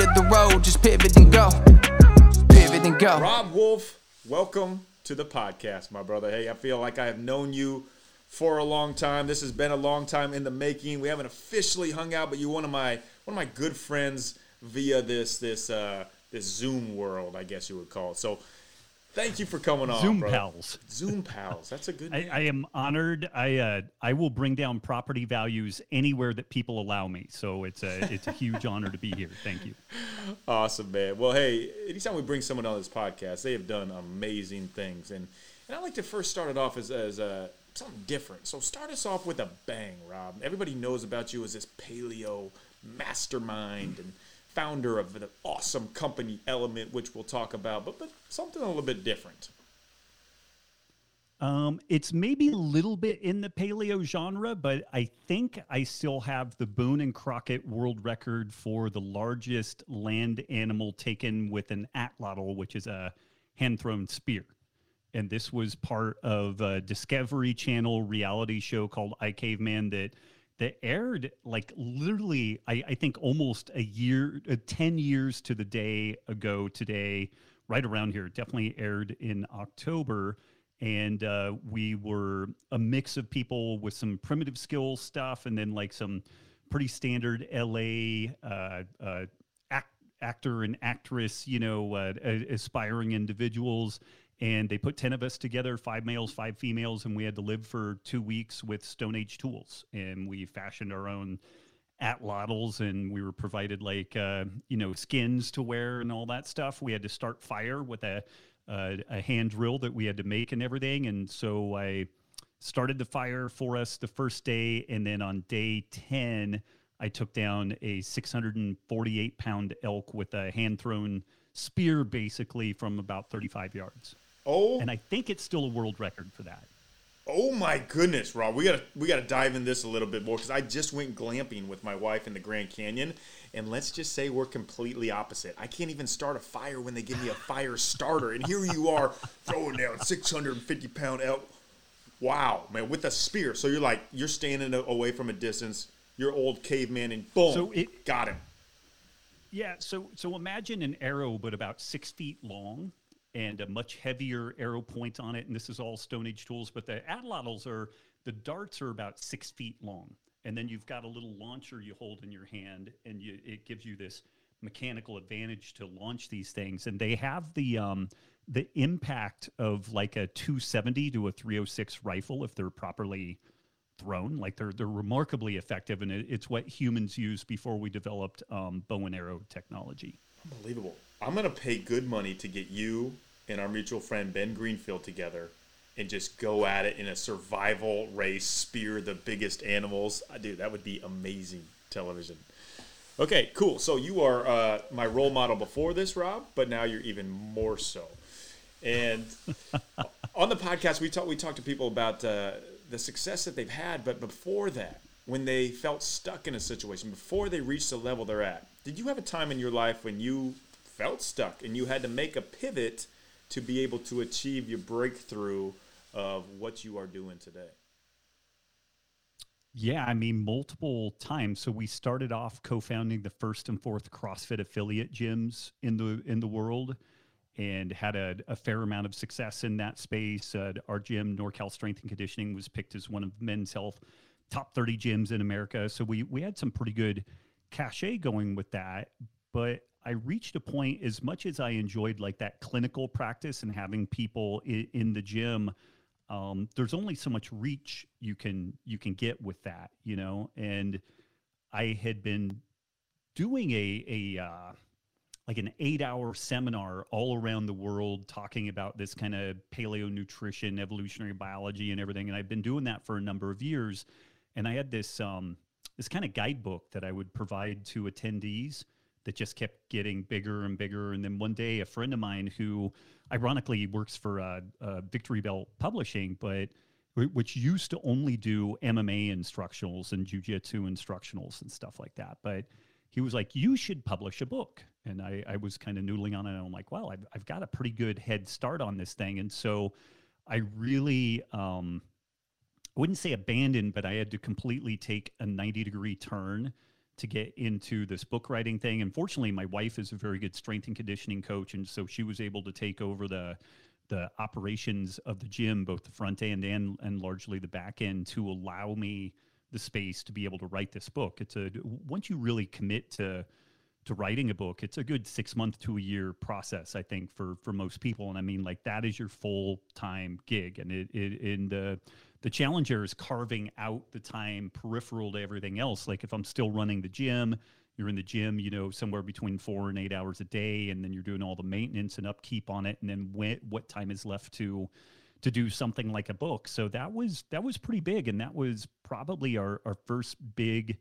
end of the road, just pivot and go. Pivot and go. Robb Wolf, welcome to the podcast, my brother. Hey, I feel like I have known you for a long time. This has been a long time in the making. We haven't officially hung out, but you're one of my one of my good friends via this this uh, this Zoom world, I guess you would call it. So Thank you for coming on. Zoom bro. pals. Zoom pals. That's a good. I, I, am honored. I uh, I will bring down property values anywhere that people allow me. So it's a it's a huge honor to be here. Thank you. Awesome, man. Well, hey, anytime we bring someone on this podcast, they have done amazing things, and and I like to first start it off as as uh, something different. So start us off with a bang, Robb. Everybody knows about you as this paleo mastermind and founder of the awesome company Element, which we'll talk about, but, but something a little bit different. Um, it's maybe a little bit in the paleo genre, but I think I still have the Boone and Crockett world record for the largest land animal taken with an atlatl, which is a hand thrown spear. And this was part of a Discovery Channel reality show called I Caveman that that aired like literally I, I think almost a year uh, 10 years to the day ago today right around here definitely aired in october and uh, we were a mix of people with some primitive skill stuff and then like some pretty standard la uh, uh, act, actor and actress you know uh, aspiring individuals and they put 10 of us together five males five females and we had to live for two weeks with stone age tools. And we fashioned our own atlatls and we were provided like uh, you know skins to wear and all that stuff. We had to start fire with a, a hand drill that we had to make and everything. And so i started the fire for us the first day and then on day 10 i took down a 648 pound elk with a hand thrown spear basically from about 35 yards Oh, and I think it's still a world record for that. Oh my goodness, Robb, we gotta we gotta dive in this a little bit more because I just went glamping with my wife in the Grand Canyon, and let's just say we're completely opposite. I can't even start a fire when they give me a fire starter, and here you are throwing down 650 pound elk. Wow, man, with a spear. So you're like you're standing away from a distance. You're old caveman, and boom, so it, got him. Yeah, so so imagine an arrow, but about six feet long and a much heavier arrow point on it. And this is all Stone Age tools, but the atlatls are the darts are about six feet long, and then you've got a little launcher you hold in your hand, and you, it gives you this mechanical advantage to launch these things. And they have the um, the impact of like a 270 to a 306 rifle if they're properly thrown. Like they're they're remarkably effective, and it, it's what humans used before we developed um, bow and arrow technology. Unbelievable. I'm gonna pay good money to get you and our mutual friend Ben Greenfield together and just go at it in a survival race, spear the biggest animals. Do. That would be amazing television. Okay, cool. So you are uh, my role model before this, Rob, but now you're even more so. And on the podcast, we talk we talk to people about uh, the success that they've had, but before that, when they felt stuck in a situation, before they reached the level they're at, did you have a time in your life when you felt stuck and you had to make a pivot to be able to achieve your breakthrough of what you are doing today? Yeah, I mean, multiple times. So we started off co-founding the first and fourth CrossFit affiliate gyms in the in the world, and had a, a fair amount of success in that space. Uh, our gym, NorCal Strength and Conditioning, was picked as one of Men's Health top 30 gyms in America. So we we had some pretty good cachet going with that. But I reached a point as much as I enjoyed like that clinical practice and having people in, in the gym. Um, there's only so much reach you can you can get with that, you know. And I had been doing a a uh, like an eight hour seminar all around the world talking about this kind of paleo nutrition, evolutionary biology, and everything. And I've been doing that for a number of years. And I had this um, this kind of guidebook that I would provide to attendees that just kept getting bigger and bigger. And then one day, a friend of mine who ironically works for uh, uh, Victory Belt Publishing, but which used to only do MMA instructionals and jujitsu instructionals and stuff like that. But he was like, "You should publish a book." And I, I was kind of noodling on it. And I'm like, "Well, I've, I've got a pretty good head start on this thing." And so I really, um, I wouldn't say abandoned, but I had to completely take a 90 degree turn to get into this book writing thing. Unfortunately, my wife is a very good strength and conditioning coach, and so she was able to take over the the operations of the gym, both the front end and and largely the back end, to allow me the space to be able to write this book. It's a once you really commit to to writing a book, it's a good six month to a year process, I think, for for most people. And I mean, like that is your full time gig, and it, it in the uh, the challenger is carving out the time peripheral to everything else. Like if I'm still running the gym, you're in the gym, you know, somewhere between four and eight hours a day, and then you're doing all the maintenance and upkeep on it, and then when, what time is left to to do something like a book. So that was that was pretty big, and that was probably our our first big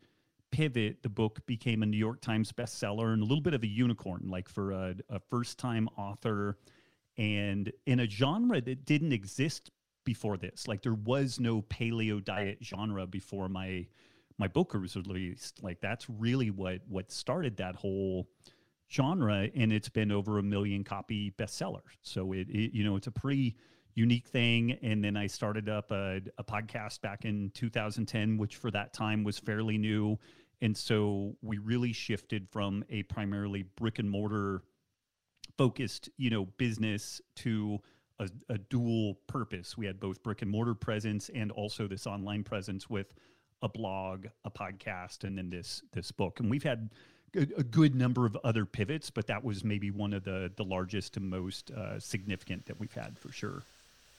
pivot. The book became a New York Times bestseller and a little bit of a unicorn, like for a, a first time author, and in a genre that didn't exist before this. Like there was no paleo diet genre before my my book was released. Like that's really what what started that whole genre, and it's been over a million copy bestseller. So it, it you know it's a pretty unique thing. And then I started up a, a podcast back in 2010, which for that time was fairly new. And so we really shifted from a primarily brick and mortar focused, you know, business to a, a, dual purpose. We had both brick and mortar presence and also this online presence with a blog, a podcast, and then this this book. And we've had a, good number of other pivots, but that was maybe one of the the largest and most uh, significant that we've had for sure.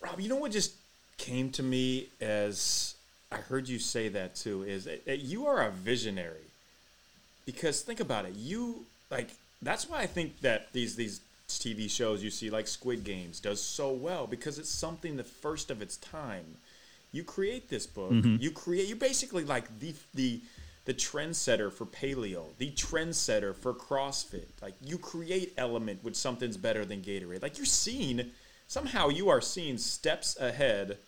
Robb, you know what just came to me as I heard you say that too is that you are a visionary. Because think about it, you like that's why I think that these these TV shows you see, like Squid Games, does so well because it's something the first of its time. You create this book. Mm-hmm. You create. You basically like the the the trendsetter for paleo, the trendsetter for CrossFit. Like you create element with something's better than Gatorade. Like you're seeing somehow you are seeing steps ahead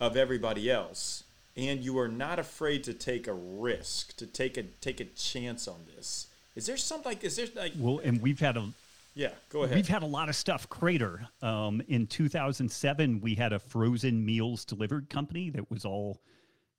of everybody else, and you are not afraid to take a risk, to take a take a chance on this. Is there something like? Is there like? Well, and we've had a yeah, go ahead. We've had a lot of stuff crater. Um, in 2007, we had a frozen meals delivered company that was all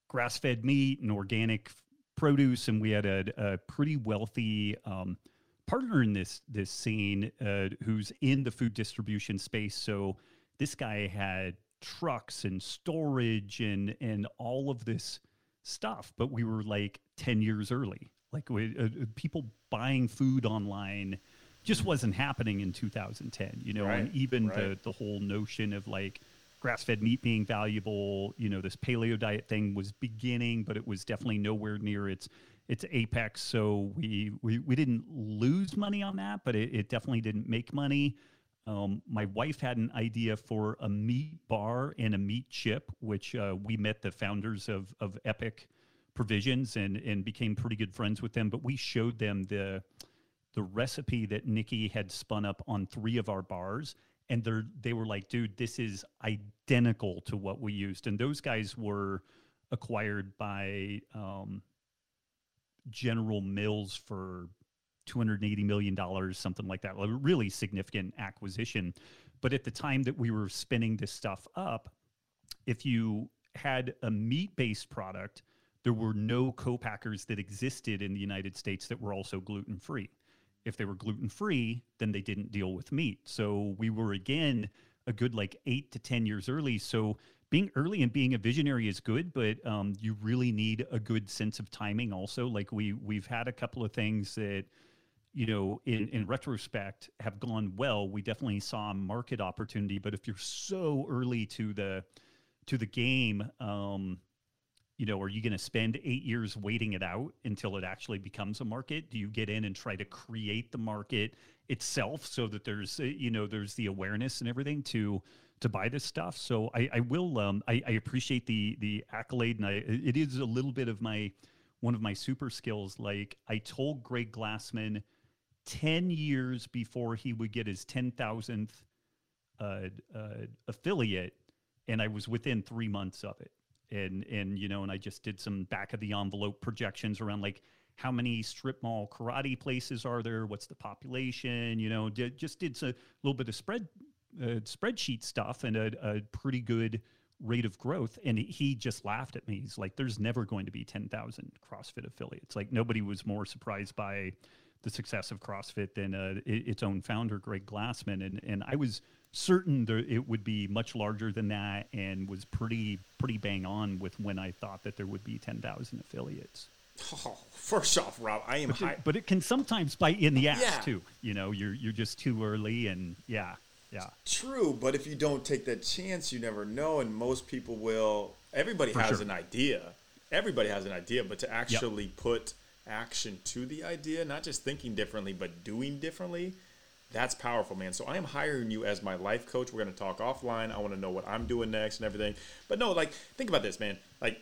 grass fed meat and organic produce, and we had a, a pretty wealthy um, partner in this this scene uh, who's in the food distribution space. So this guy had trucks and storage and and all of this stuff, but we were like 10 years early. Like uh, uh people buying food online just wasn't happening in 2010, you know, right, and even right. the, the whole notion of like grass fed meat being valuable, you know, this paleo diet thing was beginning, but it was definitely nowhere near its its apex. So we we, we didn't lose money on that, but it, it definitely didn't make money. Um, my wife had an idea for a meat bar and a meat chip, which uh, we met the founders of of Epic Provisions and and became pretty good friends with them. But we showed them the the recipe that Nikki had spun up on three of our bars. And they they were like, dude, this is identical to what we used. And those guys were acquired by um, General Mills for $280 million, something like that. A really significant acquisition. But at the time that we were spinning this stuff up, if you had a meat based product, there were no co-packers that existed in the United States that were also gluten free. If they were gluten free, then they didn't deal with meat. So we were again a good like eight to 10 years early. So being early and being a visionary is good, but um, you really need a good sense of timing also. Like we, we've had a couple of things that, you know, in, in retrospect have gone well. We definitely saw a market opportunity, but if you're so early to the, to the game, um, you know, are you going to spend eight years waiting it out until it actually becomes a market? Do you get in and try to create the market itself so that there's, uh, you know, there's the awareness and everything to to buy this stuff? So I, I will, um, I, I appreciate the the accolade, and I it is a little bit of my one of my super skills. Like I told Greg Glassman ten years before he would get his ten thousandth uh, uh, affiliate, and I was within three months of it and and you know and i just did some back of the envelope projections around like how many strip mall karate places are there what's the population you know did, just did a little bit of spread uh, spreadsheet stuff and a, a, pretty good rate of growth. And he just laughed at me. He's like, there's never going to be 10,000 CrossFit affiliates. Like, nobody was more surprised by the success of CrossFit than uh, its own founder, Greg Glassman. And, and I was certain there, it would be much larger than that and was pretty, pretty bang on with when I thought that there would be 10,000 affiliates. Oh, first off, Robb, I am but, high. It, but it can sometimes bite in the ass Yeah. too. You know, you're you're just too early, and yeah, yeah. True, but if you don't take that chance, you never know. And most people will. Everybody For has sure. an idea. Everybody has an idea, but to actually put action to the idea, not just thinking differently, but doing differently, that's powerful, man. So I am hiring you as my life coach. We're going to talk offline. I want to know what I'm doing next and everything. But no, like, think about this, man. Like,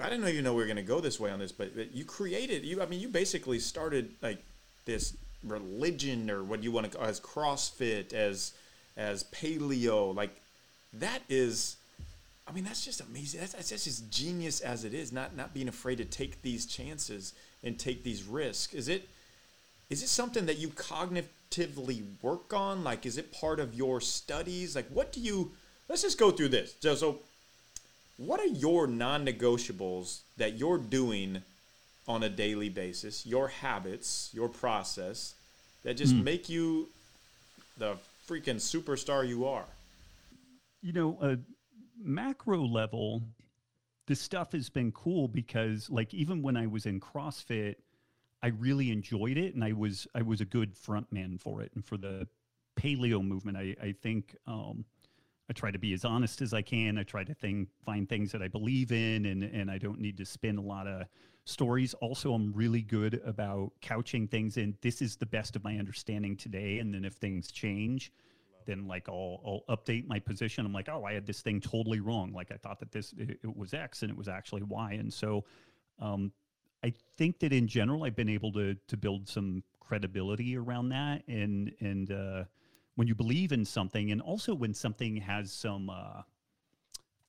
I didn't know even know we were going to go this way on this, but, but you created, you, I mean, you basically started like this religion or what you want to call as CrossFit, as, as paleo. Like, that is, I mean, that's just amazing. That's, that's just as genius as it is. Not, not being afraid to take these chances and take these risks. Is it, is it something that you cognitively work on? Like, is it part of your studies? Like, what do you, let's just go through this. So, so what are your non negotiables that you're doing on a daily basis, your habits, your process that just make you the freaking superstar you are? You know, uh, macro level, this stuff has been cool because, like, even when I was in CrossFit, I really enjoyed it, and I was I was a good front man for it and for the paleo movement. I I think um, I try to be as honest as I can. I try to think, find things that I believe in, and and I don't need to spin a lot of stories. Also, I'm really good about couching things in. This is the best of my understanding today, and then if things change, then like I'll I'll update my position. I'm like, oh, I had this thing totally wrong. Like I thought that this it, it was X, and it was actually Y, and so. Um, I think that in general, I've been able to to build some credibility around that, and and uh, when you believe in something, and also when something has some uh,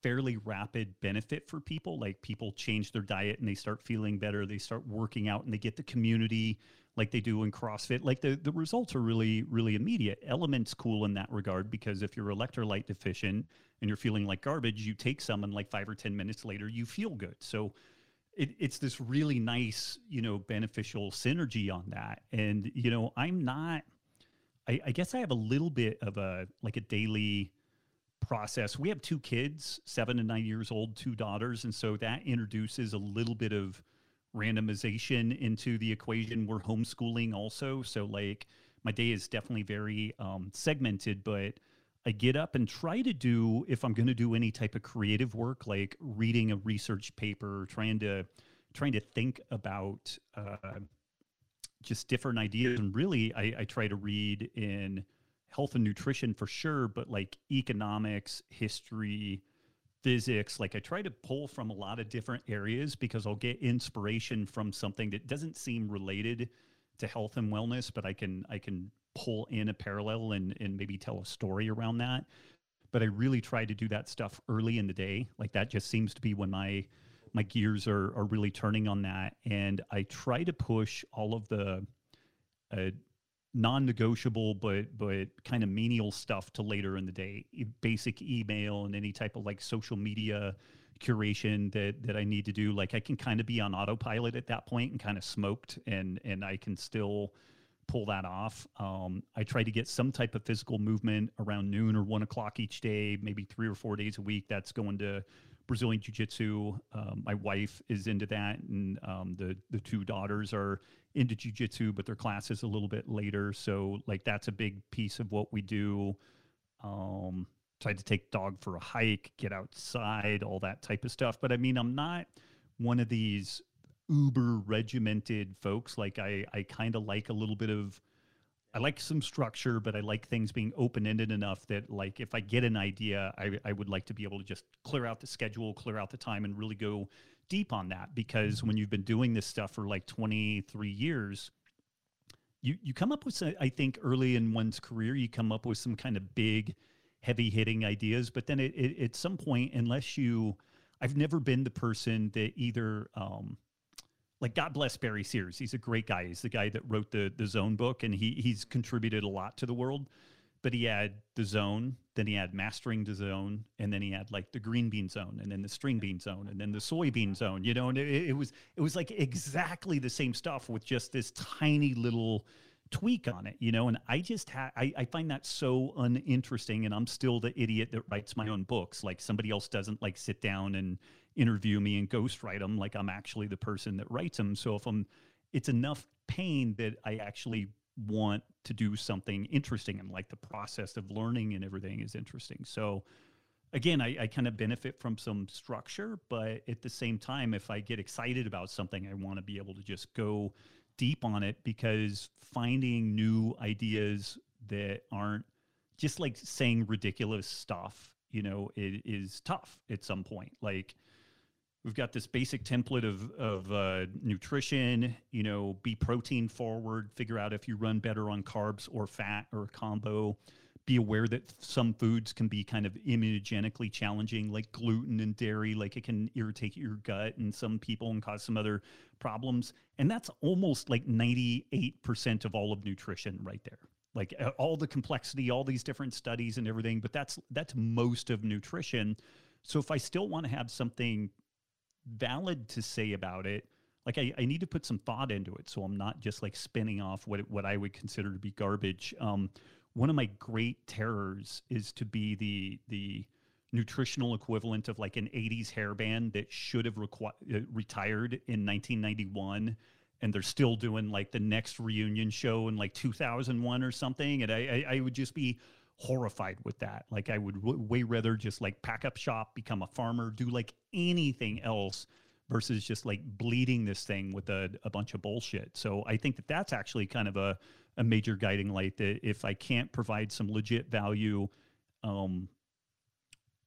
fairly rapid benefit for people, like people change their diet and they start feeling better, they start working out, and they get the community like they do in CrossFit. Like the the results are really really immediate. Elements cool in that regard because if you're electrolyte deficient and you're feeling like garbage, you take some, and like five or ten minutes later, you feel good. So it, it's this really nice, you know, beneficial synergy on that. And, you know, I'm not, I, I guess I have a little bit of a, like a daily process. We have two kids, seven and nine years old, two daughters. And so that introduces a little bit of randomization into the equation. We're homeschooling also. So, like, my day is definitely very um, segmented, but I get up and try to do, if I'm going to do any type of creative work, like reading a research paper, trying to trying to think about uh, just different ideas. And really, I, I try to read in health and nutrition for sure, but like economics, history, physics. Like I try to pull from a lot of different areas because I'll get inspiration from something that doesn't seem related to health and wellness, but I can I can pull in a parallel and and maybe tell a story around that. But I really try to do that stuff early in the day. Like that just seems to be when my my gears are are really turning on that. And I try to push all of the uh, non-negotiable but but kind of menial stuff to later in the day basic email and any type of like social media curation that that I need to do like I can kind of be on autopilot at that point and kind of smoked and and I can still pull that off um, I try to get some type of physical movement around noon or one o'clock each day maybe three or four days a week that's going to Brazilian Jiu Jitsu. Um, my wife is into that, and um, the the two daughters are into Jiu Jitsu, but their class is a little bit later. So like that's a big piece of what we do. Um, try to take dog for a hike, get outside, all that type of stuff. But I mean, I'm not one of these uber regimented folks. Like I I kind of like a little bit of I like some structure, but I like things being open ended enough that, like, if I get an idea, I, I would like to be able to just clear out the schedule, clear out the time, and really go deep on that. Because when you've been doing this stuff for like 23 years, you, you come up with, some, I think, early in one's career, you come up with some kind of big, heavy hitting ideas. But then it, it, at some point, unless you, I've never been the person that either, um, like God bless Barry Sears. He's a great guy. He's the guy that wrote the the Zone book, and he he's contributed a lot to the world. but he had the zone, then he had mastering the zone, and then he had like the green bean zone, and then the string bean zone, and then the soybean zone. You know, and it, it was it was like exactly the same stuff with just this tiny little tweak on it, you know. And I just ha- I, I find that so uninteresting, and I'm still the idiot that writes my own books. Like somebody else doesn't like sit down and interview me and ghostwrite them. Like I'm actually the person that writes them. So if I'm, it's enough pain that I actually want to do something interesting and like the process of learning and everything is interesting. So again, I, I kind of benefit from some structure, but at the same time, if I get excited about something, I want to be able to just go deep on it because finding new ideas that aren't just like saying ridiculous stuff, you know, it is tough at some point. Like we've got this basic template of of uh, nutrition, you know, be protein forward, figure out if you run better on carbs or fat or a combo. Be aware that some foods can be kind of immunogenically challenging, like gluten and dairy, like it can irritate your gut and some people and cause some other problems. And that's almost like 98% of all of nutrition right there. Like uh, all the complexity, all these different studies and everything, but that's that's most of nutrition. So if I still want to have something valid to say about it, like I, I need to put some thought into it so I'm not just like spinning off what what I would consider to be garbage. Um, one of my great terrors is to be the the nutritional equivalent of like an 80s hairband that should have requ- uh, retired in 1991 and they're still doing like the next reunion show in like 2001 or something and I, I, I would just be horrified with that like i would w- way rather just like pack up shop become a farmer do like anything else versus just like bleeding this thing with a, a bunch of bullshit so i think that that's actually kind of a a major guiding light that if I can't provide some legit value um,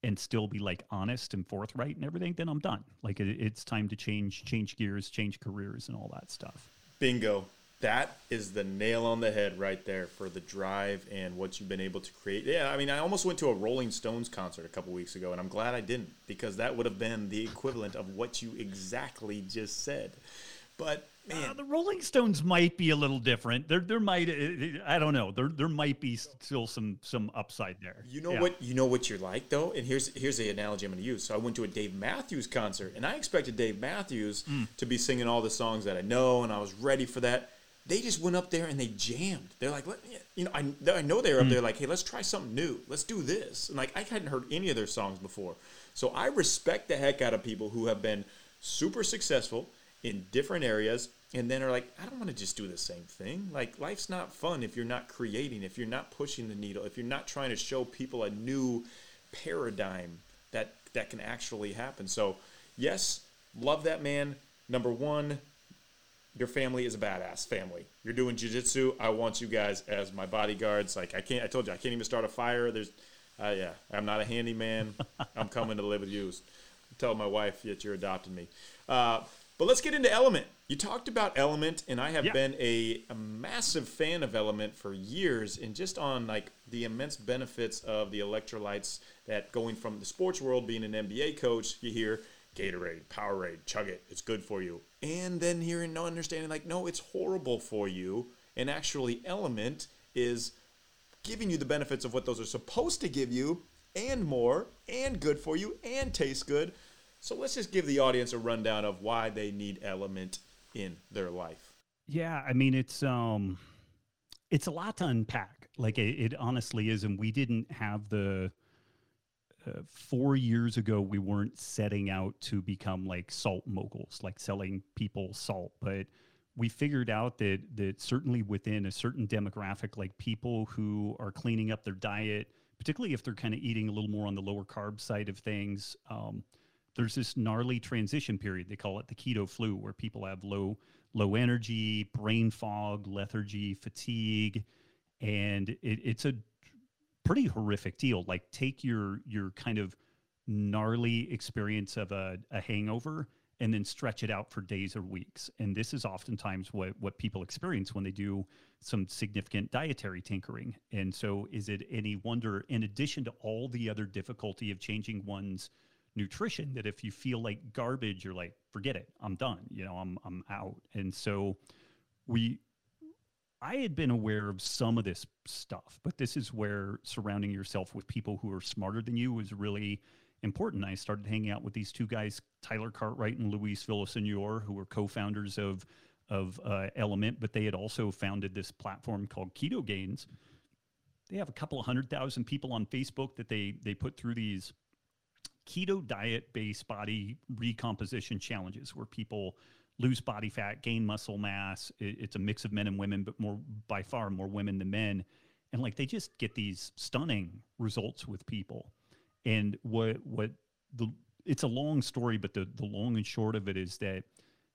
and still be like honest and forthright and everything, then I'm done. Like it, it's time to change, change gears, change careers, and all that stuff. Bingo. That is the nail on the head right there for the drive and what you've been able to create. Yeah, I mean, I almost went to a Rolling Stones concert a couple weeks ago, and I'm glad I didn't because that would have been the equivalent of what you exactly just said. But uh, the Rolling Stones might be a little different. There, there might, uh, I don't know. There, there might be still some, some upside there. You know yeah. what? You know what you're like though. And here's, here's the analogy I'm going to use. So I went to a Dave Matthews concert, and I expected Dave Matthews mm. to be singing all the songs that I know, and I was ready for that. They just went up there and they jammed. They're like, you know, I, I know they were up mm. there like, hey, let's try something new. Let's do this. And like, I hadn't heard any of their songs before. So I respect the heck out of people who have been super successful in different areas and then are like, I don't want to just do the same thing. Like life's not fun if you're not creating, if you're not pushing the needle, if you're not trying to show people a new paradigm that that can actually happen. So, yes, love that man. Number 1, your family is a badass family. You're doing jiu-jitsu. I want you guys as my bodyguards. Like I can't I told you I can't even start a fire. There's uh, yeah, I'm not a handyman. I'm coming to live with you. Tell my wife that you're adopting me. Uh, but let's get into Element. You talked about Element, and I have yeah. been a, a, massive fan of Element for years, and just on like the immense benefits of the electrolytes that going from the sports world, being an NBA coach, you hear Gatorade, Powerade, chug it, it's good for you, and then hearing no understanding like no, it's horrible for you, and actually Element is giving you the benefits of what those are supposed to give you, and more, and good for you, and taste good. So let's just give the audience a rundown of why they need Element in their life. Yeah, I mean it's um it's a lot to unpack. Like it, it honestly is and we didn't have the 4 years ago we weren't setting out to become like salt moguls, like selling people salt, but we figured out that that certainly within a certain demographic like people who are cleaning up their diet, particularly if they're kind of eating a little more on the lower carb side of things, um, there's this gnarly transition period. They call it the keto flu, where people have low low energy, brain fog, lethargy, fatigue, and it, it's a pretty horrific deal. Like take your your kind of gnarly experience of a, a hangover and then stretch it out for days or weeks. And this is oftentimes what, what people experience when they do some significant dietary tinkering. And so, is it any wonder, in addition to all the other difficulty of changing one's nutrition that if you feel like garbage, you're like, forget it, I'm done. You know, I'm I'm out. And so we I had been aware of some of this stuff, but this is where surrounding yourself with people who are smarter than you was really important. I started hanging out with these two guys, Tyler Cartwright and Luis Villasenor, who were co-founders of of uh, Element, but they had also founded this platform called Keto Gains. They have a couple of hundred thousand people on Facebook that they they put through these keto diet based body recomposition challenges where people lose body fat, gain muscle mass. It, it's a mix of men and women, but more by far more women than men. And like they just get these stunning results with people. And what what the it's a long story, but the the long and short of it is that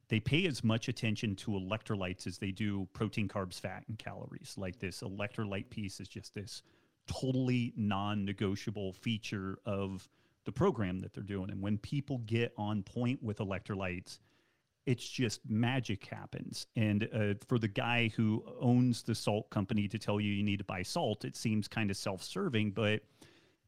they pay as much attention to electrolytes as they do protein, carbs, fat, and calories. Like this electrolyte piece is just this totally non-negotiable feature of the program that they're doing. And when people get on point with electrolytes, it's just magic happens. And uh, for the guy who owns the salt company to tell you you need to buy salt, it seems kind of self-serving. But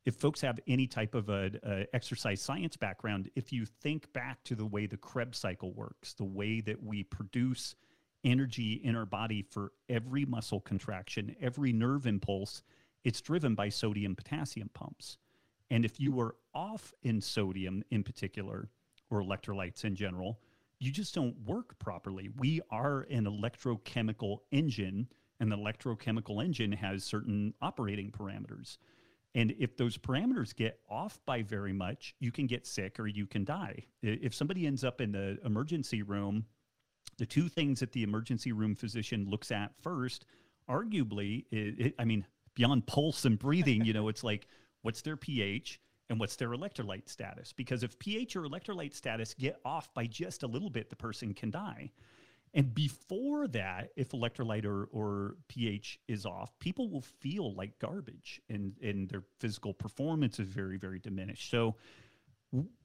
if folks have any type of a, a, exercise science background, if you think back to the way the Krebs cycle works, the way that we produce energy in our body for every muscle contraction, every nerve impulse, it's driven by sodium potassium pumps. And if you are off in sodium in particular, or electrolytes in general, you just don't work properly. We are an electrochemical engine, and the electrochemical engine has certain operating parameters. And if those parameters get off by very much, you can get sick or you can die. If somebody ends up in the emergency room, the two things that the emergency room physician looks at first, arguably, it, it, I mean, beyond pulse and breathing, you know, it's like, what's their pH? And what's their electrolyte status. Because if pH or electrolyte status get off by just a little bit, the person can die. And before that, if electrolyte or, or pH is off, people will feel like garbage and, and their physical performance is very, very diminished. So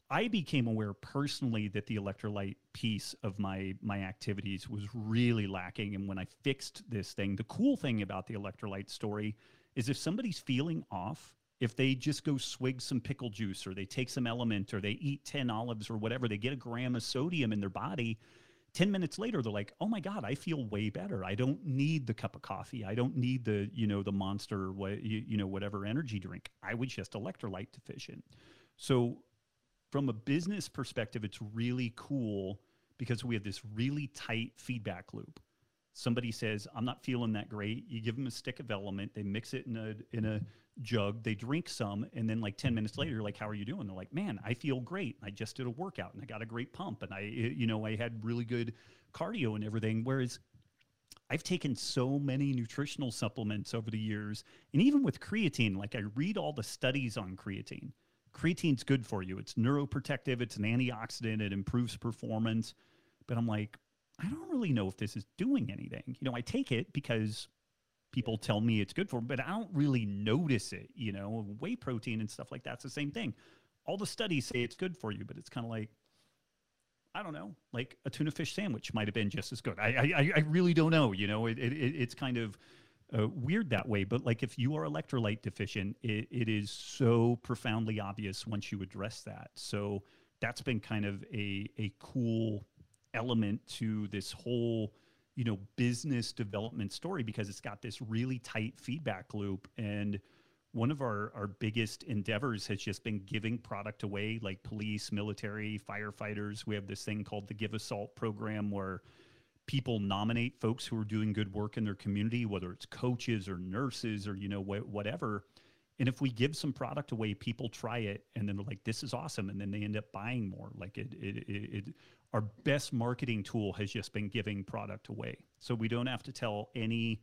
I became aware personally that the electrolyte piece of my my activities was really lacking. And when I fixed this thing, the cool thing about the electrolyte story is if somebody's feeling off, if they just go swig some pickle juice or they take some element or they eat 10 olives or whatever, they get a gram of sodium in their body. 10 minutes later they're like oh my god i feel way better. I don't need the cup of coffee. I don't need the you know the monster what you, you know whatever energy drink. I was just electrolyte deficient. So from a business perspective it's really cool because we have this really tight feedback loop somebody says i'm not feeling that great you give them a stick of element they mix it in a in a jug they drink some and then like 10 minutes later like how are you doing they're like man i feel great i just did a workout and i got a great pump and i eh, you know i had really good cardio and everything whereas I've taken so many nutritional supplements over the years, and even with creatine, like I read all the studies on creatine. Creatine's good for you. It's neuroprotective, it's an antioxidant, it improves performance. But I'm like, I don't really know if this is doing anything. You know, I take it because people tell me it's good for them, but I don't really notice it. You know, whey protein and stuff like that's the same thing. All the studies say it's good for you, but it's kind of like, I don't know, like a tuna fish sandwich might have been just as good. I I, I really don't know. You know, it, it it's kind of uh, weird that way. But like if you are electrolyte deficient, it, it is so profoundly obvious once you address that. So that's been kind of a a cool element to this whole you know business development story because it's got this really tight feedback loop. And one of our, our biggest endeavors has just been giving product away like police military firefighters. We have this thing called the give a salt program where people nominate folks who are doing good work in their community whether it's coaches or nurses or you know wh- whatever. And if we give some product away people try it and then they're like this is awesome. And then they end up buying more. Like it, it, it, it our best marketing tool has just been giving product away. So we don't have to tell any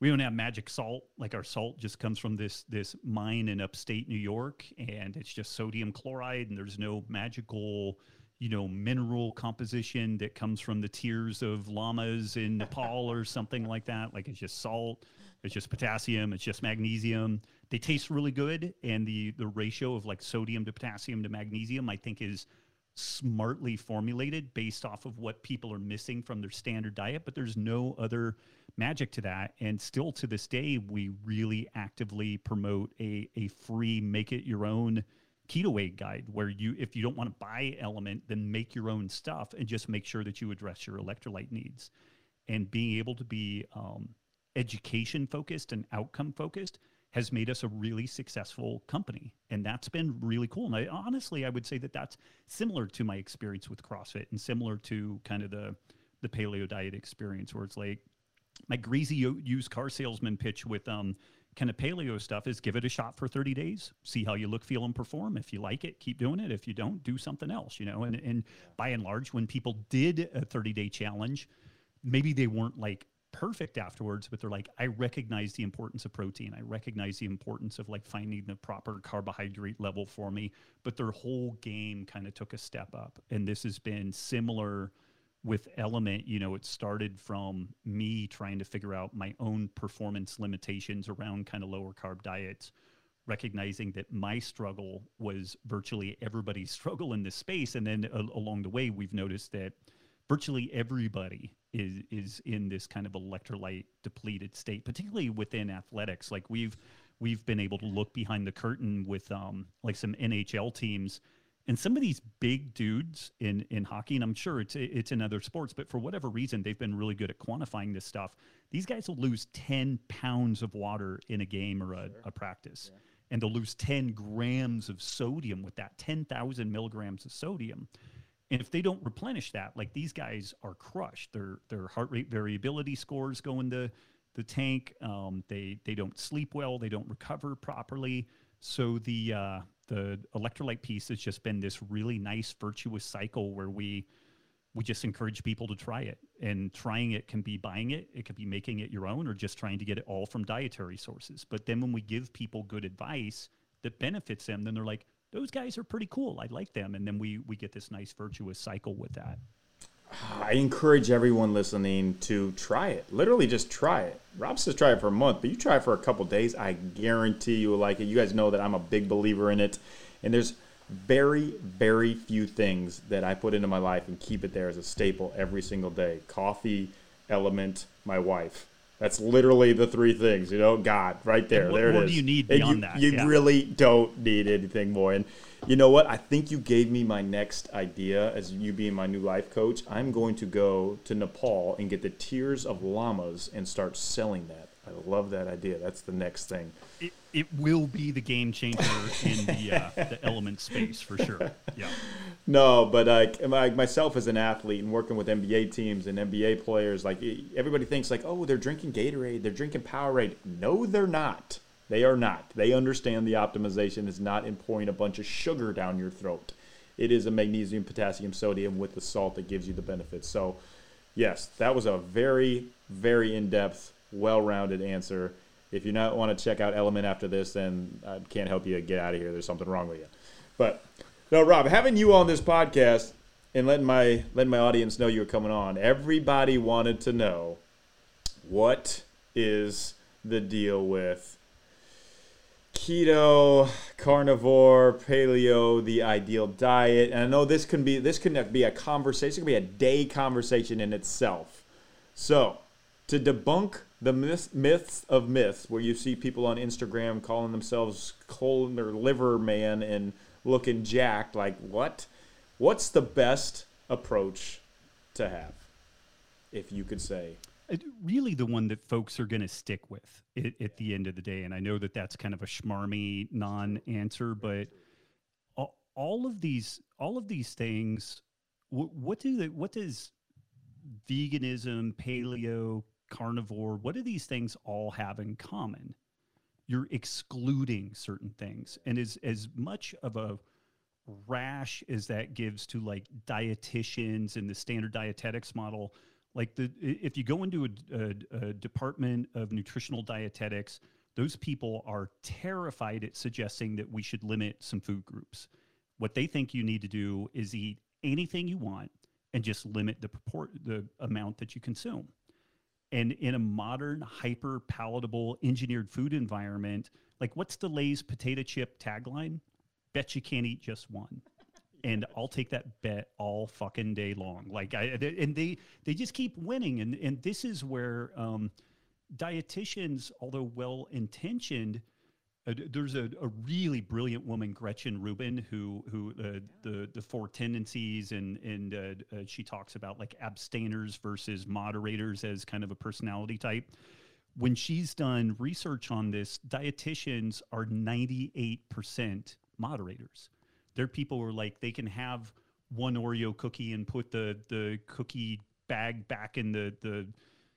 we don't have magic salt like our salt just comes from this this mine in upstate New York and it's just sodium chloride and there's no magical you know mineral composition that comes from the tears of llamas in Nepal or something like that like it's just salt it's just potassium it's just magnesium they taste really good and the the ratio of like sodium to potassium to magnesium I think is smartly formulated based off of what people are missing from their standard diet, but there's no other magic to that. And still to this day, we really actively promote a, a free make it your own keto aid guide where you if you don't want to buy element then make your own stuff and just make sure that you address your electrolyte needs and being able to be um, education focused and outcome focused has made us a really successful company and that's been really cool. And I, honestly i would say that that's similar to my experience with crossfit and similar to kind of the the paleo diet experience where it's like my greasy used car salesman pitch with um kind of paleo stuff is give it a shot for 30 days see how you look feel and perform. If you like it keep doing it. If you don't do something else you know? And and by and large when people did a 30 day challenge maybe they weren't like perfect afterwards, but they're like, I recognize the importance of protein. I recognize the importance of like finding the proper carbohydrate level for me. But their whole game kind of took a step up. And this has been similar with Element. You know, it started from me trying to figure out my own performance limitations around kind of lower carb diets. Recognizing that my struggle was virtually everybody's struggle in this space. And then uh, along the way, we've noticed that virtually everybody is is in this kind of electrolyte depleted state, particularly within athletics. Like we've we've been able to look behind the curtain with um, like some NHL teams and some of these big dudes in in hockey, and I'm sure it's it's in other sports, but for whatever reason, they've been really good at quantifying this stuff. These guys will lose 10 pounds of water in a game or a, sure. a practice, yeah. and they'll lose 10 grams of sodium with that 10,000 milligrams of sodium. And if they don't replenish that, like these guys are crushed. Their their heart rate variability scores go into the tank. Um, they they don't sleep well. They don't recover properly. So the uh, the electrolyte piece has just been this really nice virtuous cycle where we we just encourage people to try it. And trying it can be buying it, it could be making it your own, or just trying to get it all from dietary sources. But then when we give people good advice that benefits them, then they're like, those guys are pretty cool. I like them. And then we, we get this nice virtuous cycle with that. I encourage everyone listening to try it. Literally, just try it. Robb says try it for a month, but you try it for a couple days. I guarantee you will like it. You guys know that I'm a big believer in it, and there's very, very few things that I put into my life and keep it there as a staple every single day. Coffee, element, my wife. That's literally the three things, you know. God, right there, what, there it what is. do you need beyond you, that? You yeah. really don't need anything more. And you know what? I think you gave me my next idea as you being my new life coach. I'm going to go to Nepal and get the tears of llamas and start selling that. I love that idea. That's the next thing. It, it will be the game changer in the uh, the element space for sure. Yeah. No, but like uh, myself as an athlete and working with NBA teams and NBA players, like everybody thinks like, oh, they're drinking Gatorade, they're drinking Powerade. No, they're not. They are not. They understand the optimization is not in pouring a bunch of sugar down your throat. It is a magnesium, potassium, sodium with the salt that gives you the benefits. So, yes, that was a very, very in depth well-rounded answer. If you not want to check out Element after this, then I can't help you get out of here. There's something wrong with you. But no, Robb, having you on this podcast and letting my letting my audience know you're coming on, everybody wanted to know what is the deal with keto, carnivore, paleo, the ideal diet. And I know this can be this can be a conversation, it can be a day conversation in itself. So, to debunk the myths, myths of myths, where you see people on Instagram calling themselves colon or liver man and looking jacked. Like what? What's the best approach to have, if you could say? Really, the one that folks are going to stick with at, at, the end of the day. And I know that that's kind of a schmarmy non-answer, but all, all of these, all of these things, what, what do they, what does veganism, paleo, carnivore, what do these things all have in common? You're excluding certain things. And as, as much of a rash as that gives to like dietitians and the standard dietetics model, like the if you go into a, a, a department of nutritional dietetics, those people are terrified at suggesting that we should limit some food groups. What they think you need to do is eat anything you want and just limit the purport the amount that you consume. And in a modern, hyper palatable, engineered food environment, like what's the Lay's potato chip tagline? Bet you can't eat just one. And I'll take that bet all fucking day long. Like I and they they just keep winning. And and this is where um, dietitians, although well intentioned, Uh, there's a, a really brilliant woman, Gretchen Rubin, who who uh, the the four tendencies and and uh, uh, she talks about like abstainers versus moderators as kind of a personality type. When she's done research on this, dietitians are 98% moderators. They're people who are like they can have one Oreo cookie and put the the cookie bag back in the the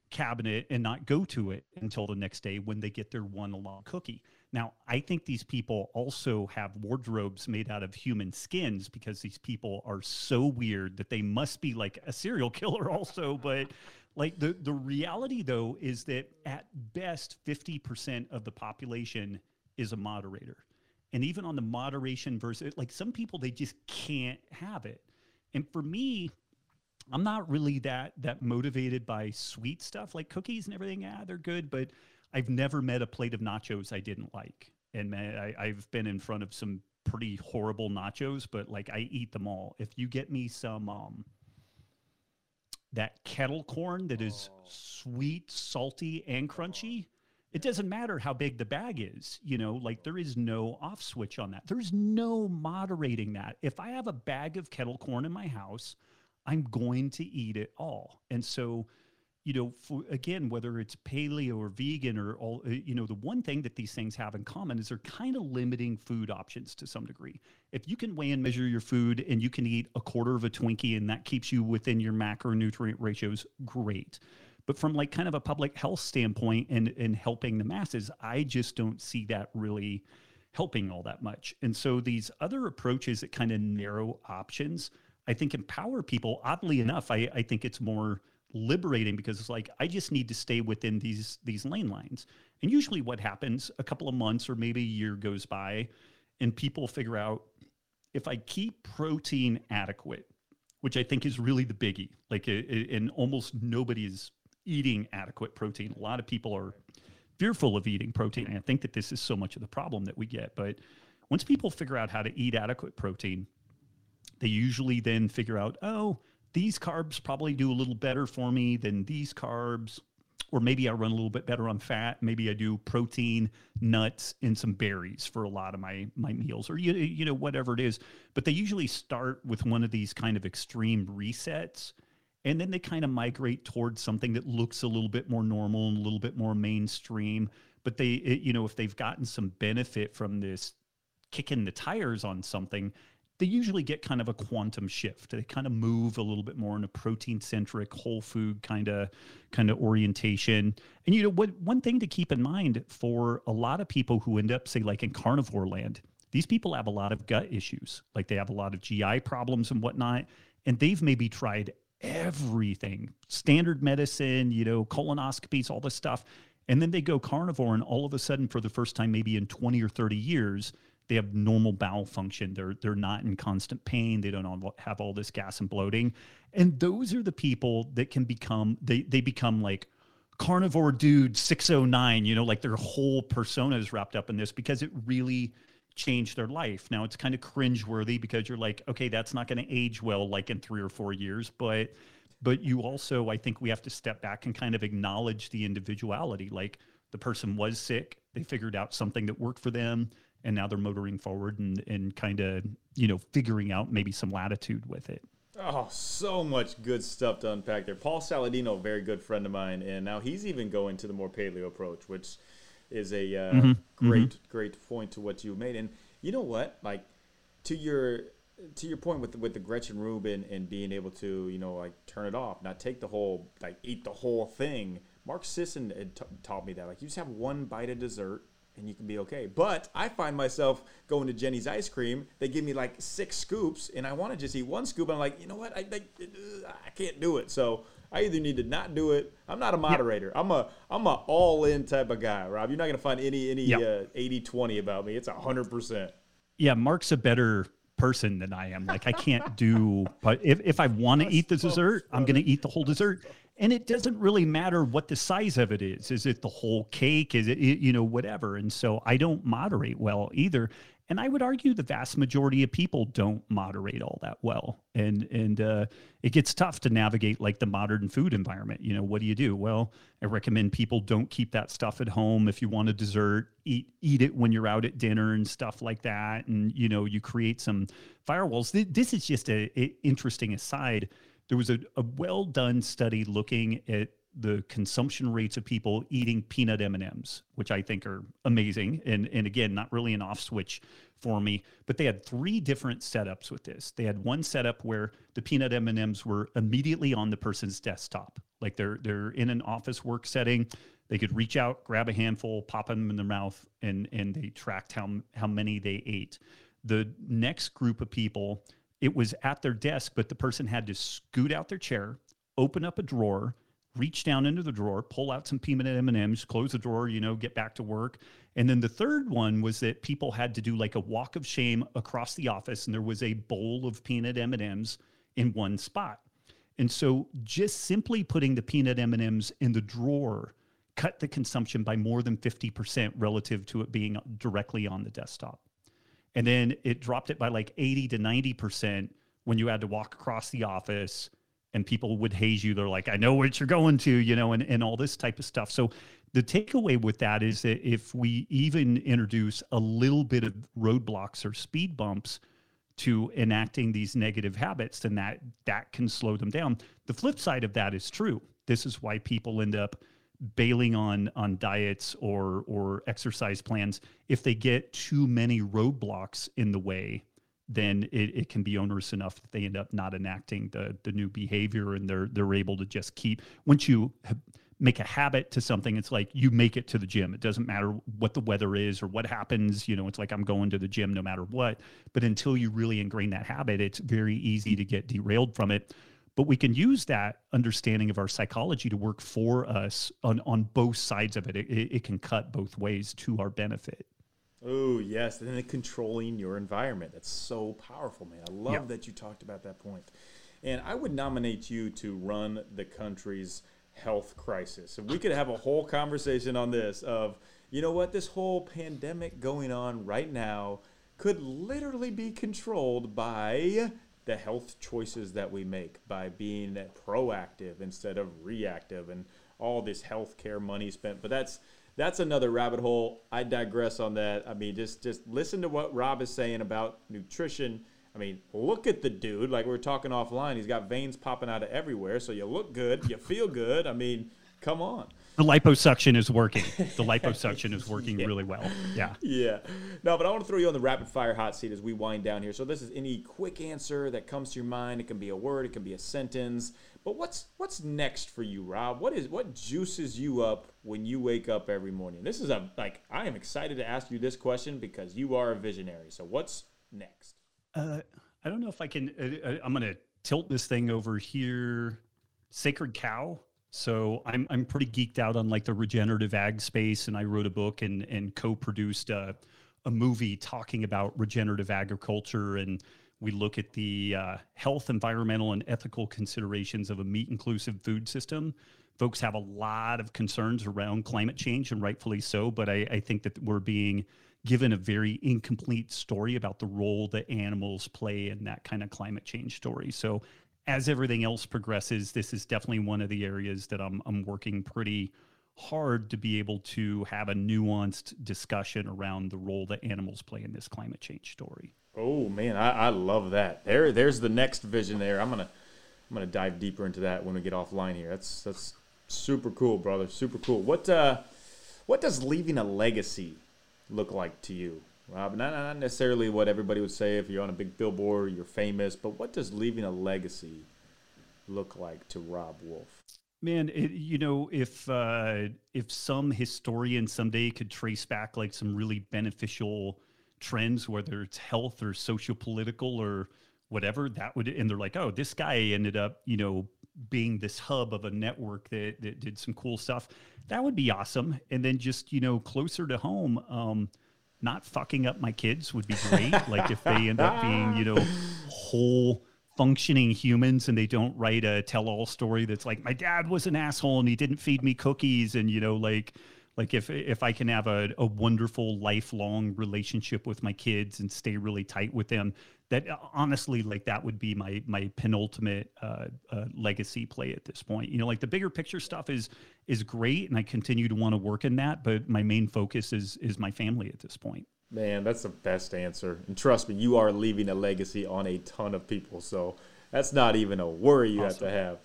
cabinet and not go to it until the next day when they get their one long cookie. Now, I think these people also have wardrobes made out of human skins because these people are so weird that they must be like a serial killer also, but like the the reality though is that at best 50% of the population is a moderator. And even on the moderation versus like some people they just can't have it. And for me, I'm not really that that motivated by sweet stuff like cookies and everything. Yeah, they're good, but I've never met a plate of nachos I didn't like. And I, I've been in front of some pretty horrible nachos, but like I eat them all. If you get me some um that kettle corn that is oh. sweet, salty, and crunchy, it doesn't matter how big the bag is. You know, like there is no off switch on that. There's no moderating that. If I have a bag of kettle corn in my house, I'm going to eat it all. And so, you know, for again, whether it's paleo or vegan or all, uh, you know, the one thing that these things have in common is they're kind of limiting food options to some degree. If you can weigh and measure your food and you can eat a quarter of a Twinkie and that keeps you within your macronutrient ratios, great. But from like kind of a public health standpoint and and helping the masses, I just don't see that really helping all that much. And so these other approaches that kind of narrow options I think empower people. Oddly enough, I, I think it's more liberating because it's like I just need to stay within these these lane lines. And usually, what happens a couple of months or maybe a year goes by, and people figure out if I keep protein adequate, which I think is really the biggie. Like, and almost nobody is eating adequate protein. A lot of people are fearful of eating protein. And I think that this is so much of the problem that we get. But once people figure out how to eat adequate protein, they usually then figure out, oh, these carbs probably do a little better for me than these carbs. Or maybe I run a little bit better on fat. Maybe I do protein, nuts, and some berries for a lot of my my meals, or you you know whatever it is. But they usually start with one of these kind of extreme resets, and then they kind of migrate towards something that looks a little bit more normal and a little bit more mainstream. But they, it, you know, if they've gotten some benefit from this kicking the tires on something, they usually get kind of a quantum shift. They kind of move a little bit more in a protein centric, whole food kind of kind of orientation. And you know what? One thing to keep in mind for a lot of people who end up, say, like in carnivore land, these people have a lot of gut issues. Like they have a lot of GI problems and whatnot, and they've maybe tried everything, standard medicine, you know, colonoscopies, all this stuff. And then they go carnivore, and all of a sudden, for the first time, maybe in 20 or 30 years, they have normal bowel function. They're they're not in constant pain. They don't have all this gas and bloating. And those are the people that can become they they become like carnivore dude 609, you know, like their whole persona is wrapped up in this because it really changed their life. Now it's kind of cringeworthy because you're like, okay, that's not going to age well like in 3 or 4 years, but but you also I think we have to step back and kind of acknowledge the individuality like the person was sick, they figured out something that worked for them and now they're motoring forward and, and kind of you know figuring out maybe some latitude with it oh so much good stuff to unpack there paul saladino very good friend of mine and now he's even going to the more paleo approach which is a uh, mm-hmm. great mm-hmm. great point to what you made and you know what like to your to your point with the, with the Gretchen Rubin and being able to you know like turn it off, not take the whole like eat the whole thing. Mark Sisson had t- taught me that like you just have one bite of dessert and you can be okay. But I find myself going to Jeni's ice cream. They give me like six scoops, and I want to just eat one scoop. I'm like, you know what? I, I, I can't do it. So I either need to not do it. I'm not a moderator. I'm a I'm a all in type of guy, Robb. You're not gonna find any any yep. uh, 80-20 about me. It's hundred percent. Yeah, Mark's a better person than I am. Like I can't do, but if, if I want to eat the dessert, I'm going to eat the whole dessert and it doesn't really matter what the size of it is is it the whole cake is it you know whatever and so i don't moderate well either and I would argue the vast majority of people don't moderate all that well, and and uh, it gets tough to navigate like the modern food environment. You know, what do you do? Well, I recommend people don't keep that stuff at home. If you want a dessert, eat eat it when you're out at dinner and stuff like that, and you know, you create some firewalls. This is just a, a interesting aside. There was a, a well done study looking at the consumption rates of people eating peanut M&Ms, which I think are amazing and and again not really an off switch for me, but they had three different setups with this. They had one setup where the peanut M&Ms were immediately on the person's desktop. Like they're they're in an office work setting, they could reach out, grab a handful, pop them in their mouth and and they tracked how how many they ate. The next group of people, it was at their desk, but the person had to scoot out their chair, open up a drawer, reach down into the drawer, pull out some peanut M&Ms, close the drawer, you know, get back to work. And then the third one was that people had to do like a walk of shame across the office and there was a bowl of peanut M&Ms in one spot. And so just simply putting the peanut M&Ms in the drawer cut the consumption by more than 50% relative to it being directly on the desktop. And then it dropped it by like 80 to 90% when you had to walk across the office and people would haze you. They're like, I know what you're going to, you know, and, and all this type of stuff. So the takeaway with that is that if we even introduce a little bit of roadblocks or speed bumps to enacting these negative habits, then that that can slow them down. The flip side of that is true. This is why people end up bailing on on diets or or exercise plans if they get too many roadblocks in the way then it, it can be onerous enough that they end up not enacting the the new behavior and they're they're able to just keep once you make a habit to something it's like you make it to the gym. It doesn't matter what the weather is or what happens you know it's like i'm going to the gym no matter what. But until you really ingrain that habit it's very easy to get derailed from it but we can use that understanding of our psychology to work for us on, on both sides of it. It, it can cut both ways to our benefit. Oh yes, and then controlling your environment. That's so powerful, man. I love yep. that you talked about that point. And I would nominate you to run the country's health crisis. If we could have a whole conversation on this of, you know what, this whole pandemic going on right now could literally be controlled by the health choices that we make by being proactive instead of reactive and all this healthcare money spent. But that's that's another rabbit hole. I digress on that. I mean, just just listen to what Robb is saying about nutrition. I mean, look at the dude. Like we are talking offline, he's got veins popping out of everywhere. So you look good, you feel good. I mean, come on. The liposuction is working. The liposuction is working yeah. really well. Yeah. Yeah. No, but I want to throw you on the rapid fire hot seat as we wind down here. So this is any quick answer that comes to your mind. It can be a word, it can be a sentence. But what's what's next for you, Robb? What is what juices you up when you wake up every morning? This is a like I am excited to ask you this question because you are a visionary. So what's next? Uh, I don't know if I can. Uh, uh I'm going to tilt this thing over here. Sacred cow. So I'm I'm pretty geeked out on like the regenerative ag space, and I wrote a book and and co-produced a, a movie talking about regenerative agriculture and we look at the uh, health, environmental, and ethical considerations of a meat inclusive food system. Folks have a lot of concerns around climate change, and rightfully so. But I, I think that we're being given a very incomplete story about the role that animals play in that kind of climate change story. So, as everything else progresses, this is definitely one of the areas that I'm, I'm working pretty hard to be able to have a nuanced discussion around the role that animals play in this climate change story. Oh man, I, I love that. There, there's the next vision. There, I'm gonna, I'm gonna dive deeper into that when we get offline here. That's that's super cool, brother. Super cool. What uh, what does leaving a legacy look like to you, Robb? Not, not necessarily what everybody would say if you're on a big billboard, you're famous, but what does leaving a legacy look like to Robb Wolf? Man, it, you know, if uh, if some historian someday could trace back like some really beneficial trends, whether it's health or social political or whatever, that would, and they're like, oh, this guy ended up, you know, being this hub of a network that, that did some cool stuff. That would be awesome. And then just, you know, closer to home, um, not fucking up my kids would be great. like if they end up being, you know, whole functioning humans and they don't write a tell all story that's like, my dad was an asshole and he didn't feed me cookies and, you know, like, like if if I can have a, a wonderful lifelong relationship with my kids and stay really tight with them, that uh, honestly like that would be my my penultimate uh, uh, legacy play at this point. You know, like the bigger picture stuff is is great, and I continue to want to work in that, but my main focus is is my family at this point. Man, that's the best answer. And trust me, you are leaving a legacy on a ton of people. So that's not even a worry you awesome. have to have.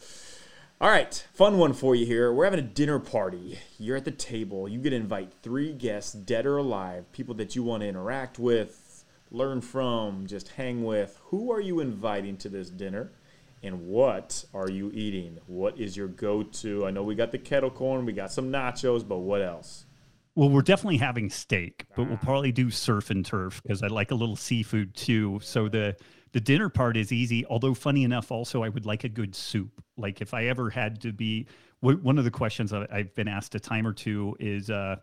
All right, fun one for you here. We're having a dinner party. You're at the table. You get to invite three guests, dead or alive, people that you want to interact with, learn from, just hang with. Who are you inviting to this dinner? And what are you eating? What is your go to? I know we got the kettle corn, we got some nachos, but what else? Well, we're definitely having steak, but we'll ah. probably do surf and turf because I like a little seafood too. So the the dinner part is easy. Although funny enough, also I would like a good soup. Like if I ever had to be, one of the questions I've been asked a time or two is, uh,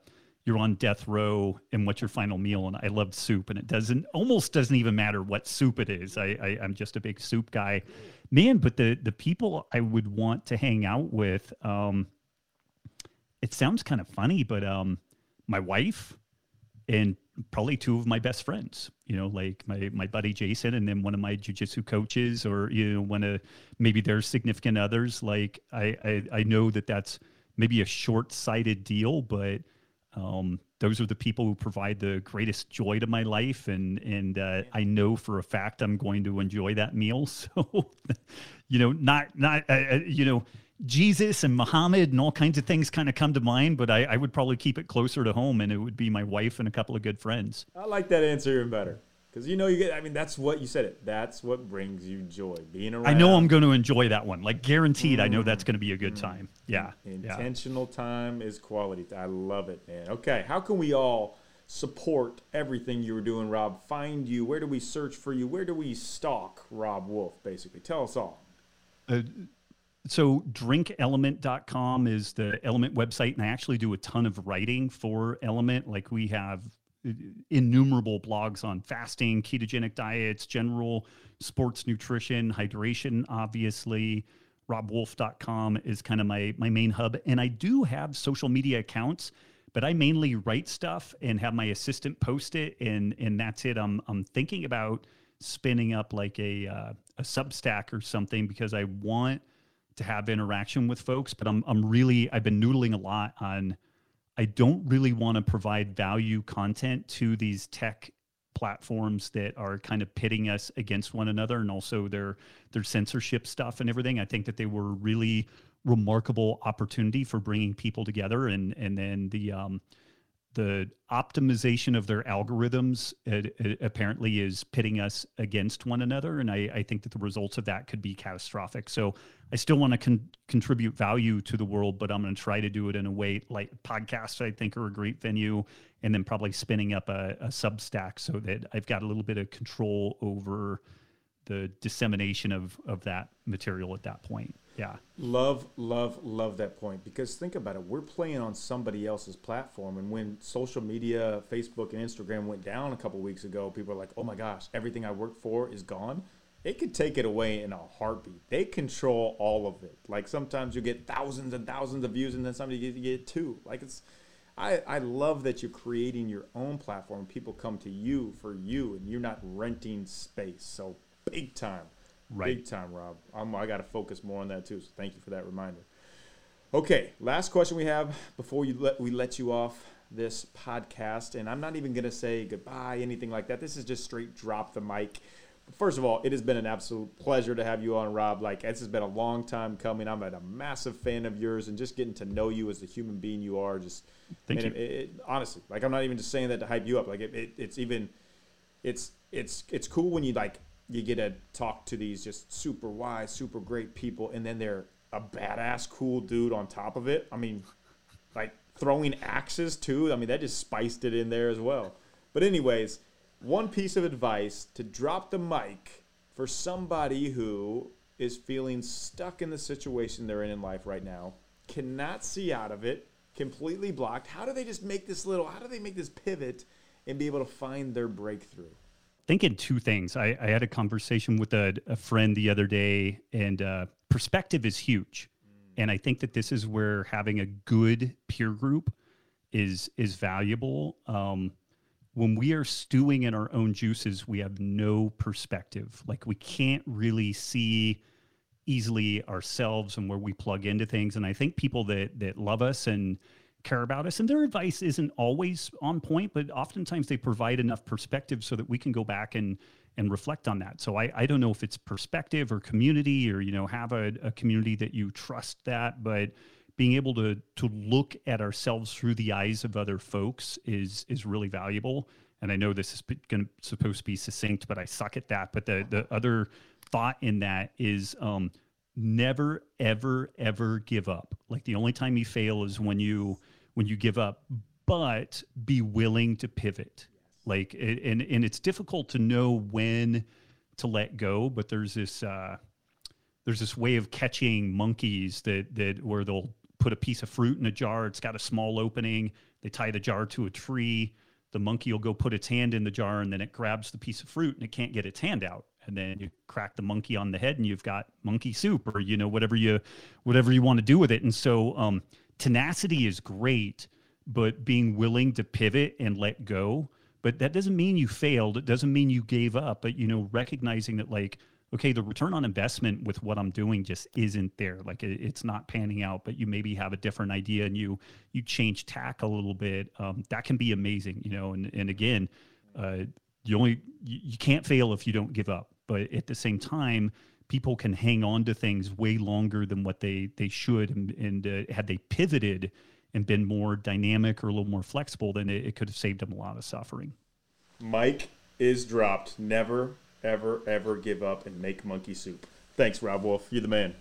you're on death row and what's your final meal? And i love soup and it doesn't almost doesn't even matter what soup it is. I, I am just a big soup guy. Man but the the people i would want to hang out with um it sounds kind of funny but um my wife and probably two of my best friends you know like my my buddy jason and then one of my jiu-jitsu coaches or you know one of maybe their significant others. Like i i, I know that that's maybe a short-sighted deal but um, those are the people who provide the greatest joy to my life. And and uh, i know for a fact i'm going to enjoy that meal. So you know not not uh you know Jesus and Muhammad and all kinds of things kind of come to mind, but I, I, would probably keep it closer to home, and it would be my wife and a couple of good friends. I like that answer even better because you know you get. I mean, that's what you said. It. That's what brings you joy. Being around. I know I'm going to enjoy that one. Like guaranteed, mm. I know that's going to be a good mm. time. Yeah. Intentional yeah. time is quality. I love it, man. Okay, how can we all? support everything you were doing, Robb? Find you. Where do we search for you? Where do we stalk Robb Wolf, basically? Tell us all. Uh, so drinklmnt.com is the LMNT website and i actually do a ton of writing for LMNT. Like we have innumerable blogs on fasting ketogenic diets general sports nutrition hydration obviously. Robbwolf.com is kind of my my main hub. And i do have social media accounts but i mainly write stuff and have my assistant post it and and that's it. I'm i'm thinking about spinning up like a uh, a substack or something because i want to have interaction with folks, but I'm I'm really I've been noodling a lot on I don't really want to provide value content to these tech platforms that are kind of pitting us against one another and also their their censorship stuff and everything. I think that they were really remarkable opportunity for bringing people together and and then the um the optimization of their algorithms it, it apparently is pitting us against one another and I, I, think that the results of that could be catastrophic. So i still want to con- contribute value to the world but i'm going to try to do it in a way like podcasts i think are a great venue and then probably spinning up a, a substack so that i've got a little bit of control over the dissemination of of that material at that point yeah. Love, love, love that point because think about it. We're playing on somebody else's platform. And when social media, Facebook, and Instagram went down a couple weeks ago, people are like, oh my gosh, everything I worked for is gone. They could take it away in a heartbeat. They control all of it. Like sometimes you get thousands and thousands of views, and then somebody you get two. Like it's, I, I love that you're creating your own platform. People come to you for you, and you're not renting space. So big time. Right. Big time, Robb. I'm, I got to focus more on that too. So thank you for that reminder. Okay, last question we have before you let, we let you off this podcast, and I'm not even gonna say goodbye, anything like that. This is just straight drop the mic. First of all, it has been an absolute pleasure to have you on, Robb. Like this has been a long time coming. I'm a massive fan of yours, and just getting to know you as the human being you are. Just thank man, you. It, it, honestly, like I'm not even just saying that to hype you up. Like it, it's even, it's it's it's cool when you like you get to talk to these just super wise, super great people, and then they're a badass, cool dude on top of it. I mean, like throwing axes too. I mean, that just spiced it in there as well. But anyways, one piece of advice to drop the mic for somebody who is feeling stuck in the situation they're in in life right now, cannot see out of it, completely blocked. How do they just make this little? How do they make this pivot and be able to find their breakthrough? Thinking two things. I, I had a conversation with a, a, friend the other day, and uh, perspective is huge. Mm. And I think that this is where having a good peer group is is valuable. Um, when we are stewing in our own juices, we have no perspective. Like we can't really see easily ourselves and where we plug into things. And I think people that that love us and care about us and their advice isn't always on point, but oftentimes they provide enough perspective so that we can go back and and reflect on that. So I, I don't know if it's perspective or community or you know have a, a community that you trust that, but being able to to look at ourselves through the eyes of other folks is is really valuable. And I know this is going to supposed to be succinct, but I suck at that. But the the other thought in that is um, never ever ever give up. Like the only time you fail is when you when you give up, but be willing to pivot. Like and and it's difficult to know when to let go, but there's this uh, there's this way of catching monkeys that that where they'll put a piece of fruit in a jar. It's got a small opening. They tie the jar to a tree. The monkey will go put its hand in the jar and then it grabs the piece of fruit and it can't get its hand out. And then you crack the monkey on the head and you've got monkey soup or you know whatever you whatever you want to do with it. And so um, tenacity is great, but being willing to pivot and let go. But that doesn't mean you failed. It doesn't mean you gave up. But you know, recognizing that like okay, the return on investment with what I'm doing just isn't there. Like it, it's not panning out, but you maybe have a different idea and you you change tack a little bit. Um, that can be amazing, you know. And and again, uh, you only you, you can't fail if you don't give up. But at the same time, people can hang on to things way longer than what they they should. And, and uh, had they pivoted and been more dynamic or a little more flexible, then it, it could have saved them a lot of suffering. Mike is dropped. Never ever, ever give up and make monkey soup. Thanks, robb Wolf. You're the man.